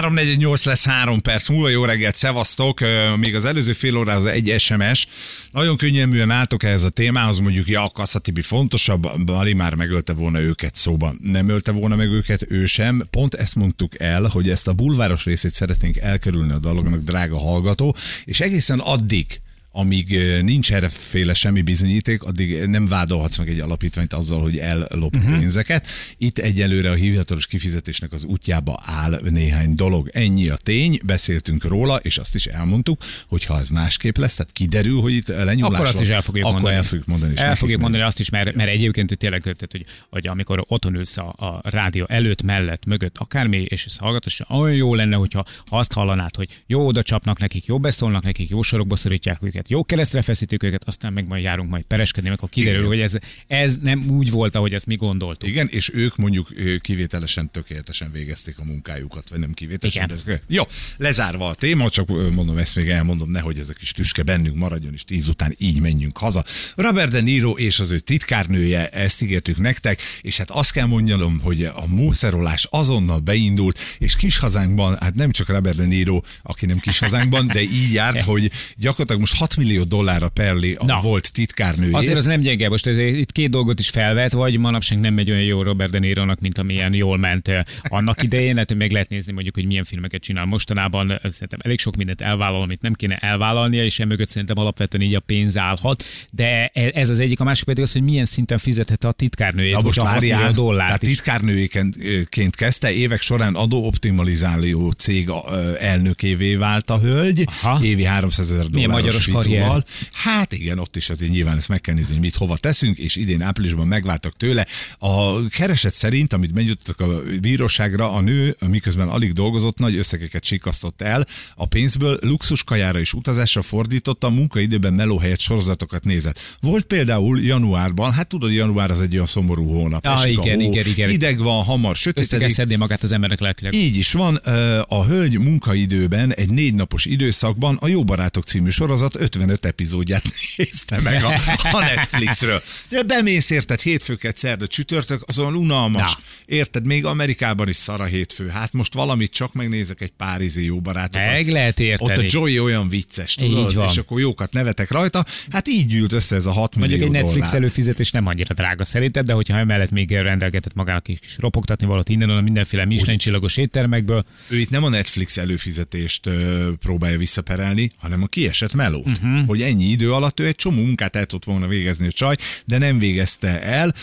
348 lesz három perc múlva, jó reggelt, szevasztok. Még az előző fél órához egy SMS. Nagyon könnyelműen álltok ehhez a témához, mondjuk, ja, Kasszatibi fontosabb, Bali már megölte volna őket szóban. Nem ölte volna meg őket, ő sem. Pont ezt mondtuk el, hogy ezt a bulváros részét szeretnénk elkerülni a dolognak, drága hallgató, és egészen addig, amíg nincs erreféle semmi bizonyíték, addig nem vádolhatsz meg egy alapítványt azzal, hogy ellop uh-huh. pénzeket. Itt egyelőre a hivatalos kifizetésnek az útjába áll néhány dolog. Ennyi a tény, beszéltünk róla, és azt is elmondtuk, hogy ha ez másképp lesz, tehát kiderül, hogy itt lenyúlás Akkor azt is el fogjuk mondani. el fogjuk mondani. El fogjuk mondani azt is, mert, mert egyébként tényleg, tehát, hogy, hogy amikor otthon ülsz a, a rádió előtt, mellett, mögött, akármi, és ezt hallgatod, és olyan jó lenne, hogyha ha azt hallanád, hogy jó oda csapnak nekik, jó beszólnak nekik, jó sorokba szorítják őket, jó keresztre feszítik őket, aztán meg majd járunk majd pereskedni, akkor kiderül, Igen. hogy ez, ez nem úgy volt, ahogy ezt mi gondoltuk. Igen, és ők mondjuk kivételesen, tökéletesen végezték a munkájukat, vagy nem kivételesen. Igen. de Jó, lezárva a téma, csak mondom, ezt még elmondom, nehogy ez a kis tüske bennünk maradjon, és tíz után így menjünk haza. Robert De Niro és az ő titkárnője, ezt ígértük nektek, és hát azt kell mondjam, hogy a mószerolás azonnal beindult, és kis hazánkban, hát nem csak Robert De Niro, aki nem kis hazánkban, de így járt, hogy gyakorlatilag most 6 millió dollárra perli a Na. volt titkárnőjét. Azért az nem gyenge, most ez, itt két dolgot is felvet, vagy manapság nem megy olyan jó Robert De Nironak, mint amilyen jól ment annak idején, hát meg lehet nézni mondjuk, hogy milyen filmeket csinál mostanában, szerintem elég sok mindent elvállal, amit nem kéne elvállalnia, és emögött szerintem alapvetően így a pénz állhat, de e- ez az egyik, a másik pedig az, hogy milyen szinten fizetette a titkárnőjét, Na most a 6 millió várjál, dollárt tehát is. titkárnőként kezdte, évek során adóoptimalizáló cég elnökévé vált a hölgy, Aha. évi 300 ezer Milyen dolláros magyaros karrier. Hát igen, ott is azért nyilván ezt meg kell nézni, hogy mit hova teszünk, és idén áprilisban megváltak tőle. A kereset szerint, amit benyújtottak a bíróságra, a nő, miközben alig dolgozott, nagy összegeket sikasztott el a pénzből, luxus kajára és utazásra fordította, a munkaidőben meló helyett sorozatokat nézett. Volt például januárban, hát tudod, január az egy olyan szomorú hónap. Ah, esik a igen, hó, igen, igen. Hideg van, hamar sötétedik. szedni magát az emberek lelkileg. Így is van, a hölgy munkaidőben egy négy napos időszakban a Jó Barátok című sorozat 55 epizódját nézte meg a, a Netflixről. De bemész érted hétfőket, szerda, csütörtök, azon unalmas. Na. Érted, még Amerikában is szar a hétfő. Hát most valamit csak megnézek egy párizsi Jó Barátokat. Meg lehet érteni. Ott a Joey olyan vicces, tudod? És akkor jókat nevetek rajta. Hát így gyűlt össze ez a 6 millió Mondjuk egy Netflix dollár. előfizetés nem annyira drága szerinted, de hogyha emellett még rendelgetett magának is ropogtatni valót innen, onnan mindenféle Michelin csillagos éttermekből, Ő itt nem a Netflix előfizetést ö, próbálja visszaperelni, hanem a kiesett melót. Mhm. Uh-huh. Hogy ennyi idő alatt ő egy csomó munkát el tudott volna végezni a csaj, de nem végezte el.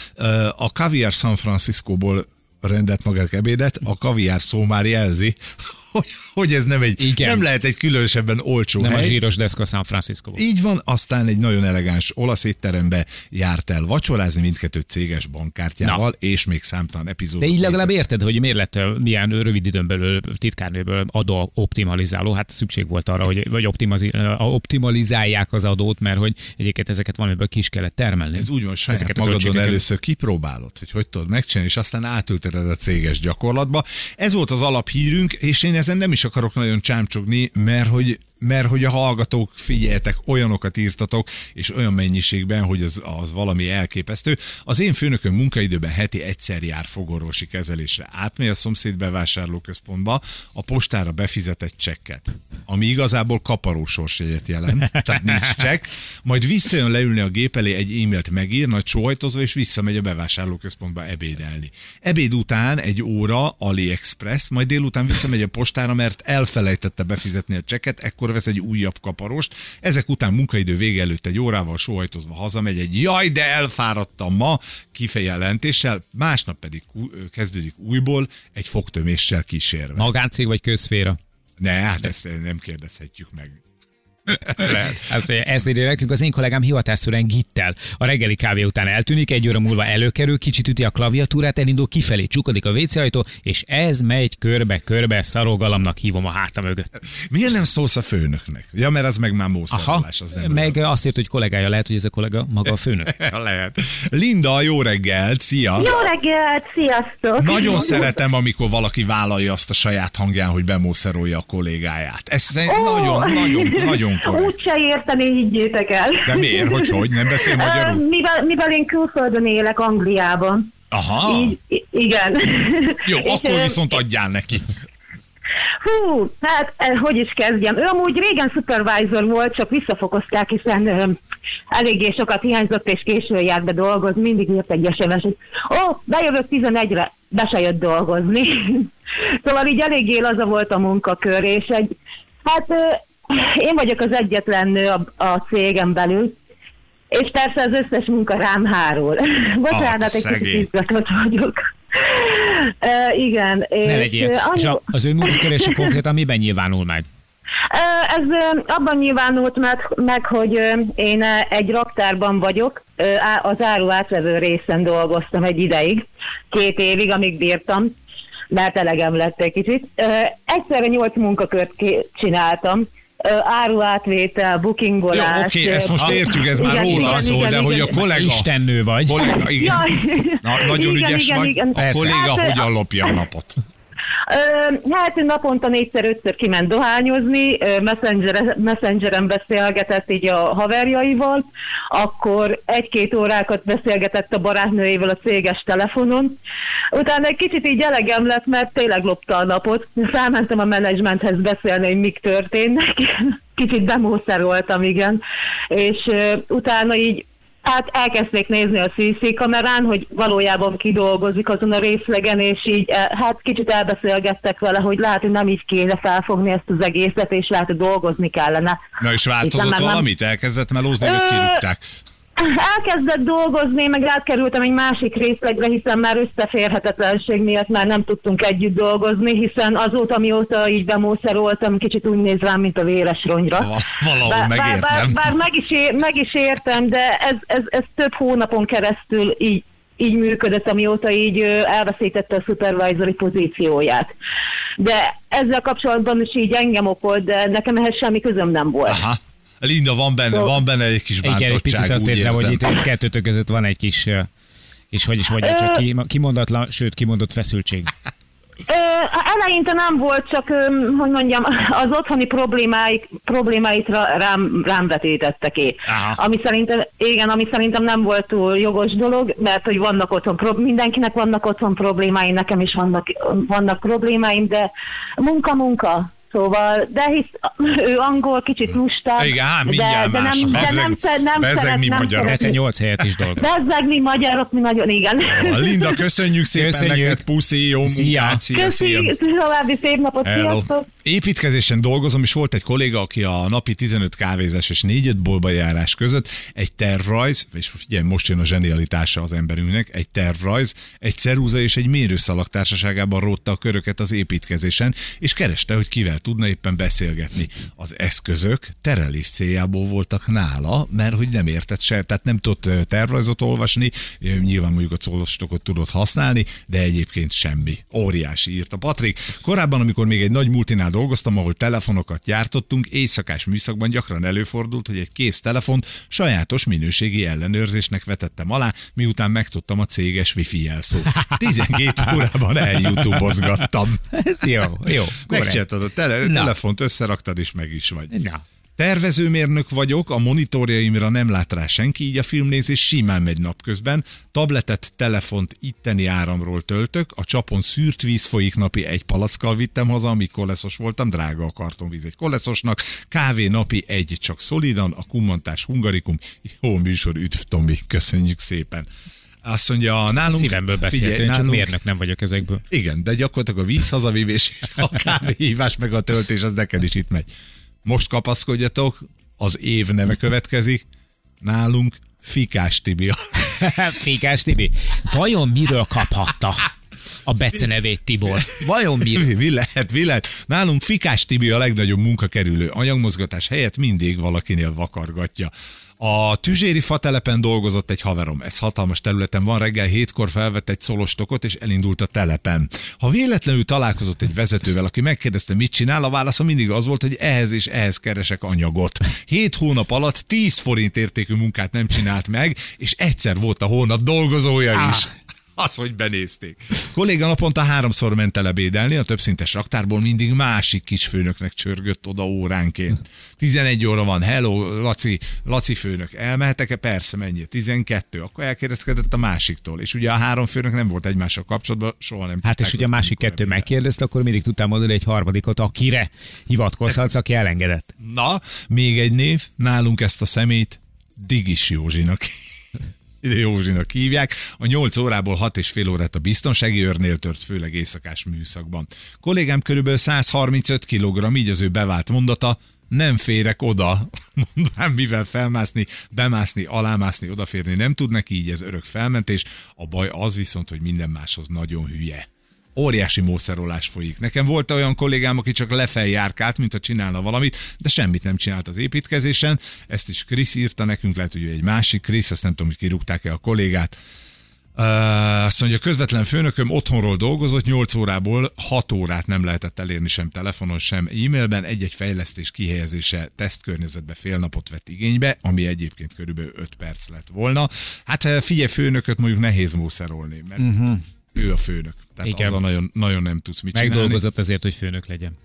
A Caviar San Franciscóból rendelt magának ebédet, a kaviár szó már jelzi, hogy, hogy ez nem egy, Igen. nem lehet egy különösebben olcsó nem hely. a zsíros deszka San Francisco. Így van, aztán egy nagyon elegáns olasz étterembe járt el vacsorázni mindkettő céges bankkártyával, és még számtalan epizódot. De így nézett. legalább érted, hogy miért lett milyen rövid időn belül titkárnőből adó optimalizáló. Hát szükség volt arra, hogy vagy optimalizálják az adót, mert hogy egyébként ezeket valamiből ki is kellett termelni. Ez úgy van, saját Ezeket magadon először kipróbálod, hogy hogy tudod megcsinálni, és aztán átülteted a céges gyakorlatba. Ez volt az alaphírünk, és én ezen nem is akarok nagyon csámcsogni, mert hogy mert hogy a hallgatók, figyeljetek, olyanokat írtatok, és olyan mennyiségben, hogy az, az valami elképesztő. Az én főnököm munkaidőben heti egyszer jár fogorvosi kezelésre. Átmegy a szomszéd bevásárlóközpontba, a postára befizetett csekket, ami igazából kaparósorsjegyet jelent, tehát nincs csekk, majd visszajön leülni a gép elé, egy e-mailt megír, nagy sóhajtozva, és visszamegy a bevásárlóközpontba ebédelni. Ebéd után egy óra AliExpress, majd délután visszamegy a postára, mert elfelejtette befizetni a csekket, ekkor vesz egy újabb kaparost. Ezek után munkaidő vége előtt egy órával sóhajtozva hazamegy egy jaj, de elfáradtam ma kifejelentéssel, másnap pedig kezdődik újból egy fogtöméssel kísérve. Magáncég vagy közféra? Ne, hát ezt nem kérdezhetjük meg. Lehet. Ez, ezt írja nekünk az én kollégám hivatásszerűen gittel. A reggeli kávé után eltűnik, egy óra múlva előkerül, kicsit üti a klaviatúrát, elindul kifelé, csukodik a WC ajtó, és ez megy körbe-körbe, szarogalamnak hívom a háta mögött. Miért nem szólsz a főnöknek? Ja, mert az meg már Aha, mószerolás, az nem meg azt írt, hogy kollégája lehet, hogy ez a kollega maga a főnök. Lehet. Linda, jó reggelt, szia! Jó reggelt, sziasztok! Nagyon szeretem, amikor valaki vállalja azt a saját hangján, hogy bemószerolja a kollégáját. Ez Ó! nagyon, nagyon, nagyon korrekt. Úgy se érteni, higgyétek el. De miért? Hogy hogy? Nem beszél magyarul? Mivel, mivel én külföldön élek Angliában. Aha. Így, igen. Jó, akkor viszont adjál neki. Hú, hát eh, hogy is kezdjem. Ő amúgy régen supervisor volt, csak visszafokozták, hiszen ö, eléggé sokat hiányzott, és későn járt be dolgozni, mindig írt egy sms hogy ó, bejövök 11-re, be se jött dolgozni. szóval így eléggé laza volt a munkakör, és egy, hát én vagyok az egyetlen nő a, a cégem belül, és persze az összes munka rám hárul. Bocsánat, egy kicsit izgatott vagyok. Uh, igen. Ne és, legyél. És a, az ön munkakerése konkrétan miben nyilvánul meg? Ez abban nyilvánult meg, meg, hogy én egy raktárban vagyok, az áru átvevő részen dolgoztam egy ideig, két évig, amíg bírtam, mert elegem lett egy kicsit. Egyszerre nyolc munkakört csináltam, Áruátvétel, Jó, bookingolás. oké, ezt most értjük, ez már igen, róla igen, szól, igen, de hogy a igen. kollega... Istennő vagy. kollega igen. Jaj. Na, nagyon Igen, ügyes igen, vagy. igen. A kolléga Hát, hogyan lopja a napot? Hát naponta négyszer-ötször kiment dohányozni, messenger, messengeren beszélgetett így a haverjaival, akkor egy-két órákat beszélgetett a barátnőjével a céges telefonon. Utána egy kicsit így elegem lett, mert tényleg lopta a napot. Felmentem a menedzsmenthez beszélni, hogy mik történnek. Kicsit demószeroltam, igen. És utána így Hát elkezdték nézni a CC kamerán, hogy valójában kidolgozik azon a részlegen, és így eh, hát kicsit elbeszélgettek vele, hogy lehet, hogy nem így kéne felfogni ezt az egészet, és lehet, hogy dolgozni kellene. Na és Itt változott nem, nem. valamit? Elkezdett melózni, vagy kirúgták? Elkezdett dolgozni, meg átkerültem egy másik részlegre, hiszen már összeférhetetlenség miatt már nem tudtunk együtt dolgozni, hiszen azóta, mióta így bemószeroltam, kicsit úgy néz rám, mint a véres ronyra. Val- valahol bár, bár, megértem. bár meg, is ér, meg is értem, de ez, ez, ez több hónapon keresztül így, így működött, amióta így elveszítette a supervisory pozícióját. De ezzel kapcsolatban is így engem okolt, de nekem ehhez semmi közöm nem volt. Aha. Linda, van benne, van benne egy kis Igen, egy bántottság, picit azt úgy érzem, hogy érzem. itt, itt kettőtök között van egy kis, és hogy is mondja, csak ki, kimondatlan, sőt kimondott feszültség. Ö, eleinte nem volt, csak, ö, hogy mondjam, az otthoni problémáik, problémáit rám, rám vetítettek ki. Aha. Ami szerintem, igen, ami szerintem nem volt túl jogos dolog, mert hogy vannak otthon, mindenkinek vannak otthon problémái, nekem is vannak, vannak problémáim, de munka-munka. Szóval, de hisz ő angol, kicsit lusta, Igen, hát de, mindjárt de nem, más. de nem, nem, nem szeret, mi nem magyarok. De te szeret- nyolc helyet is dolgoz. Bezzeg mi magyarok, mi nagyon, igen. Linda, köszönjük szépen Köszönjük. neked, puszi, jó Szia. munkát, szia, szia. Köszi, további szép napot, Hello. sziasztok! Építkezésen dolgozom, és volt egy kolléga, aki a napi 15 kávézás és 4-5 bolba járás között egy tervrajz, és figyelj, most jön a zsenialitása az emberünknek, egy tervrajz, egy ceruza és egy mérőszalag társaságában rótta a köröket az építkezésen, és kereste, hogy kivel tudna éppen beszélgetni. Az eszközök terelés céljából voltak nála, mert hogy nem értett se, tehát nem tudott tervrajzot olvasni, nyilván mondjuk a colostokot tudott használni, de egyébként semmi. Óriási írta Patrik. Korábban, amikor még egy nagy multinál dolgoztam, ahol telefonokat gyártottunk, éjszakás műszakban gyakran előfordult, hogy egy kész telefont sajátos minőségi ellenőrzésnek vetettem alá, miután megtudtam a céges wifi jelszót. 12 órában elyoutubozgattam. Ez jó, jó. Megcsináltad a tele- Na. telefont, összeraktad és meg is vagy. Na. Tervezőmérnök vagyok, a monitorjaimra nem lát rá senki, így a filmnézés simán megy napközben. Tabletet, telefont itteni áramról töltök, a csapon szűrt víz folyik napi egy palackkal vittem haza, amíg koleszos voltam, drága a kartonvíz egy koleszosnak, kávé napi egy csak szolidan, a kummantás hungarikum. Jó műsor, üdv Tomi, köszönjük szépen. Azt mondja, nálunk... Szívemből beszéltél, figyelj, én csak nálunk- mérnök nem vagyok ezekből. igen, de gyakorlatilag a víz hazavívés, a kávéhívás meg a töltés, az neked is itt megy. Most kapaszkodjatok, az év neve következik, nálunk Fikás Tibi. Fékás Tibi, vajon miről kaphatta a becenevét Tibor? Vajon miről? Mi lehet, mi lehet? Nálunk Fikás Tibi a legnagyobb munkakerülő anyagmozgatás helyett mindig valakinél vakargatja. A tüzséri fatelepen dolgozott egy haverom. Ez hatalmas területen van, reggel hétkor felvett egy szolostokot, és elindult a telepen. Ha véletlenül találkozott egy vezetővel, aki megkérdezte, mit csinál, a válasza mindig az volt, hogy ehhez és ehhez keresek anyagot. Hét hónap alatt 10 forint értékű munkát nem csinált meg, és egyszer volt a hónap dolgozója is. Az, hogy benézték. Kolléga naponta háromszor ment el ebédelni, a többszintes raktárból mindig másik kisfőnöknek csörgött oda óránként. 11 óra van, hello, Laci, Laci főnök, elmehetek-e? Persze, mennyi? 12. Akkor elkérdezkedett a másiktól. És ugye a három főnök nem volt egymással kapcsolatban, soha nem Hát és ugye a másik kettő ebédel. megkérdezte, akkor mindig tudtam mondani egy harmadikot, akire hivatkozhatsz, aki elengedett. Na, még egy név, nálunk ezt a szemét Digis Józsinak Józsinak hívják. A 8 órából 6 és fél órát a biztonsági őrnél tört, főleg éjszakás műszakban. Kollégám körülbelül 135 kg, így az ő bevált mondata, nem férek oda, mondván mivel felmászni, bemászni, alámászni, odaférni nem tud neki, így ez örök felmentés. A baj az viszont, hogy minden máshoz nagyon hülye óriási mószerolás folyik. Nekem volt olyan kollégám, aki csak lefeljárkált, mint ha csinálna valamit, de semmit nem csinált az építkezésen. Ezt is Krisz írta nekünk, lehet, hogy egy másik Krisz, azt nem tudom, hogy kirúgták-e a kollégát. Uh, azt mondja, közvetlen főnököm otthonról dolgozott, 8 órából 6 órát nem lehetett elérni sem telefonon, sem e-mailben, egy-egy fejlesztés kihelyezése tesztkörnyezetbe fél napot vett igénybe, ami egyébként körülbelül 5 perc lett volna. Hát figyelj, főnököt mondjuk nehéz mószerolni, mert uh-huh. Ő a főnök. Tehát Igen. azzal nagyon, nagyon nem tudsz mit csinálni. Megdolgozott azért, hogy főnök legyen.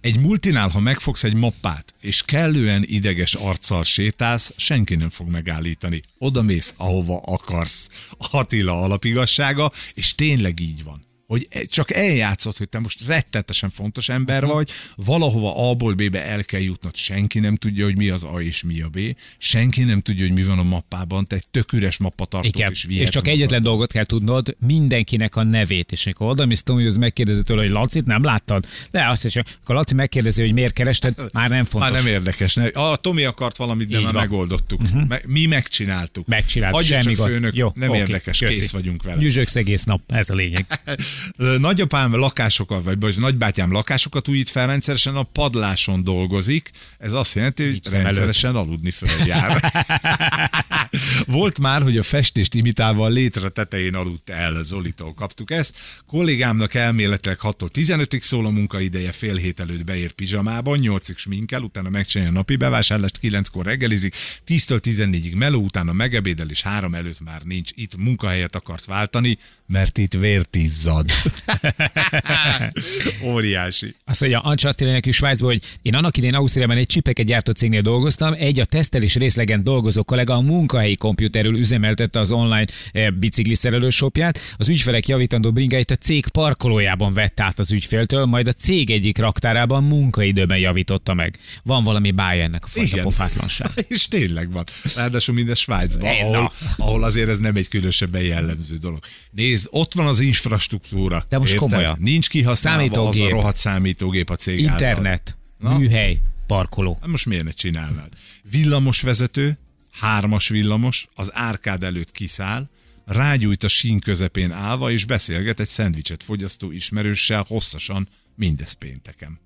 Egy multinál, ha megfogsz egy mappát, és kellően ideges arccal sétálsz, senki nem fog megállítani. Oda mész, ahova akarsz. Attila alapigassága, és tényleg így van hogy e- csak eljátszott, hogy te most rettetesen fontos ember vagy, valahova A-ból B-be el kell jutnod, senki nem tudja, hogy mi az A és mi a B, senki nem tudja, hogy mi van a mappában, te egy tök üres mappatartót Igen. is És csak egyetlen dolgot kell tudnod, mindenkinek a nevét. És amikor oda mész, Tomi, az megkérdezi tőle, hogy Lacit nem láttad? De azt is, akkor Laci megkérdezi, hogy miért kerested, már nem fontos. Már nem érdekes. Ne? A Tomi akart valamit, de Így már van. megoldottuk. Uh-huh. Mi megcsináltuk. Megcsinált, Hagyja semmi csak gond. főnök, Jó, nem oké, érdekes, köszi. kész vagyunk vele. Nyüzsögsz egész nap, ez a lényeg. Nagyapám lakásokat, vagy, vagy nagybátyám lakásokat újít fel, rendszeresen a padláson dolgozik. Ez azt jelenti, hogy rendszeresen aludni föl jár. Volt már, hogy a festést imitálva a létre tetején aludt el, Zolitól kaptuk ezt. Kollégámnak elméletileg 6-tól 15-ig szól a munkaideje, fél hét előtt beér pizsamában, 8-ig sminkel, utána megcsinálja a napi bevásárlást, 9-kor reggelizik, 10-től 14-ig meló, utána megebédel, és 3 előtt már nincs itt, munkahelyet akart váltani, mert itt vértizzad. Óriási. Azt mondja, Ancsa azt írja nekünk Svájcból, hogy én annak idén Ausztriában egy csipeket gyártó cégnél dolgoztam, egy a tesztelés részlegen dolgozó kollega a munkahelyi kompjúterről üzemeltette az online eh, bicikli szerelőshopját, az ügyfelek javítandó bringáit a cég parkolójában vett át az ügyféltől, majd a cég egyik raktárában munkaidőben javította meg. Van valami bája ennek a fajta Igen. pofátlanság. És tényleg van. Ráadásul mindez Svájcban, ahol, ahol azért ez nem egy különösebben jellemző dolog. Nézd, ott van az infrastruktúra. De most komolyan. Nincs kihasználva az a Számítógép. rohadt számítógép a cég által. Internet, Na. műhely, parkoló. Hát most miért ne csinálnád? Villamosvezető, hármas villamos, az árkád előtt kiszáll, rágyújt a sín közepén állva, és beszélget egy szendvicset fogyasztó ismerőssel hosszasan, mindez pénteken.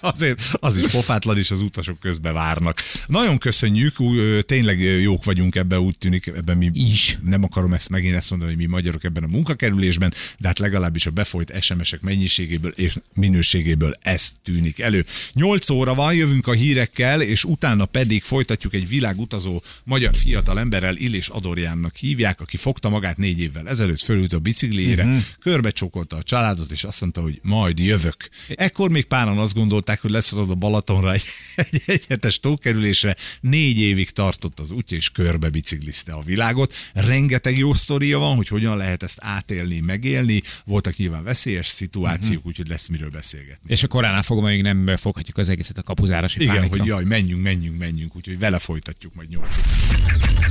Azért az is pofátlan, és az utasok közbe várnak. Nagyon köszönjük, ú, tényleg jók vagyunk ebben, úgy tűnik, ebben mi Is. nem akarom ezt megint ezt mondani, hogy mi magyarok ebben a munkakerülésben, de hát legalábbis a befolyt SMS-ek mennyiségéből és minőségéből ez tűnik elő. 8 óra van, jövünk a hírekkel, és utána pedig folytatjuk egy világutazó magyar fiatal emberrel, Illés Adorjánnak hívják, aki fogta magát négy évvel ezelőtt, fölült a bicikliére, uh-huh. körbecsókolta a családot, és azt mondta, hogy majd jövök. Ekkor még páran azt gondolták, hogy leszorod a Balatonra egy, egy, egy hetes tókerülésre, négy évig tartott az útja, és körbe biciklizte a világot. Rengeteg jó sztoria van, hogy hogyan lehet ezt átélni, megélni. Voltak nyilván veszélyes szituációk, uh-huh. úgyhogy lesz miről beszélgetni. És a koránál fogva még nem foghatjuk az egészet a kapuzárási Igen, pánikra. hogy jaj, menjünk, menjünk, menjünk, úgyhogy vele folytatjuk majd nyolc után.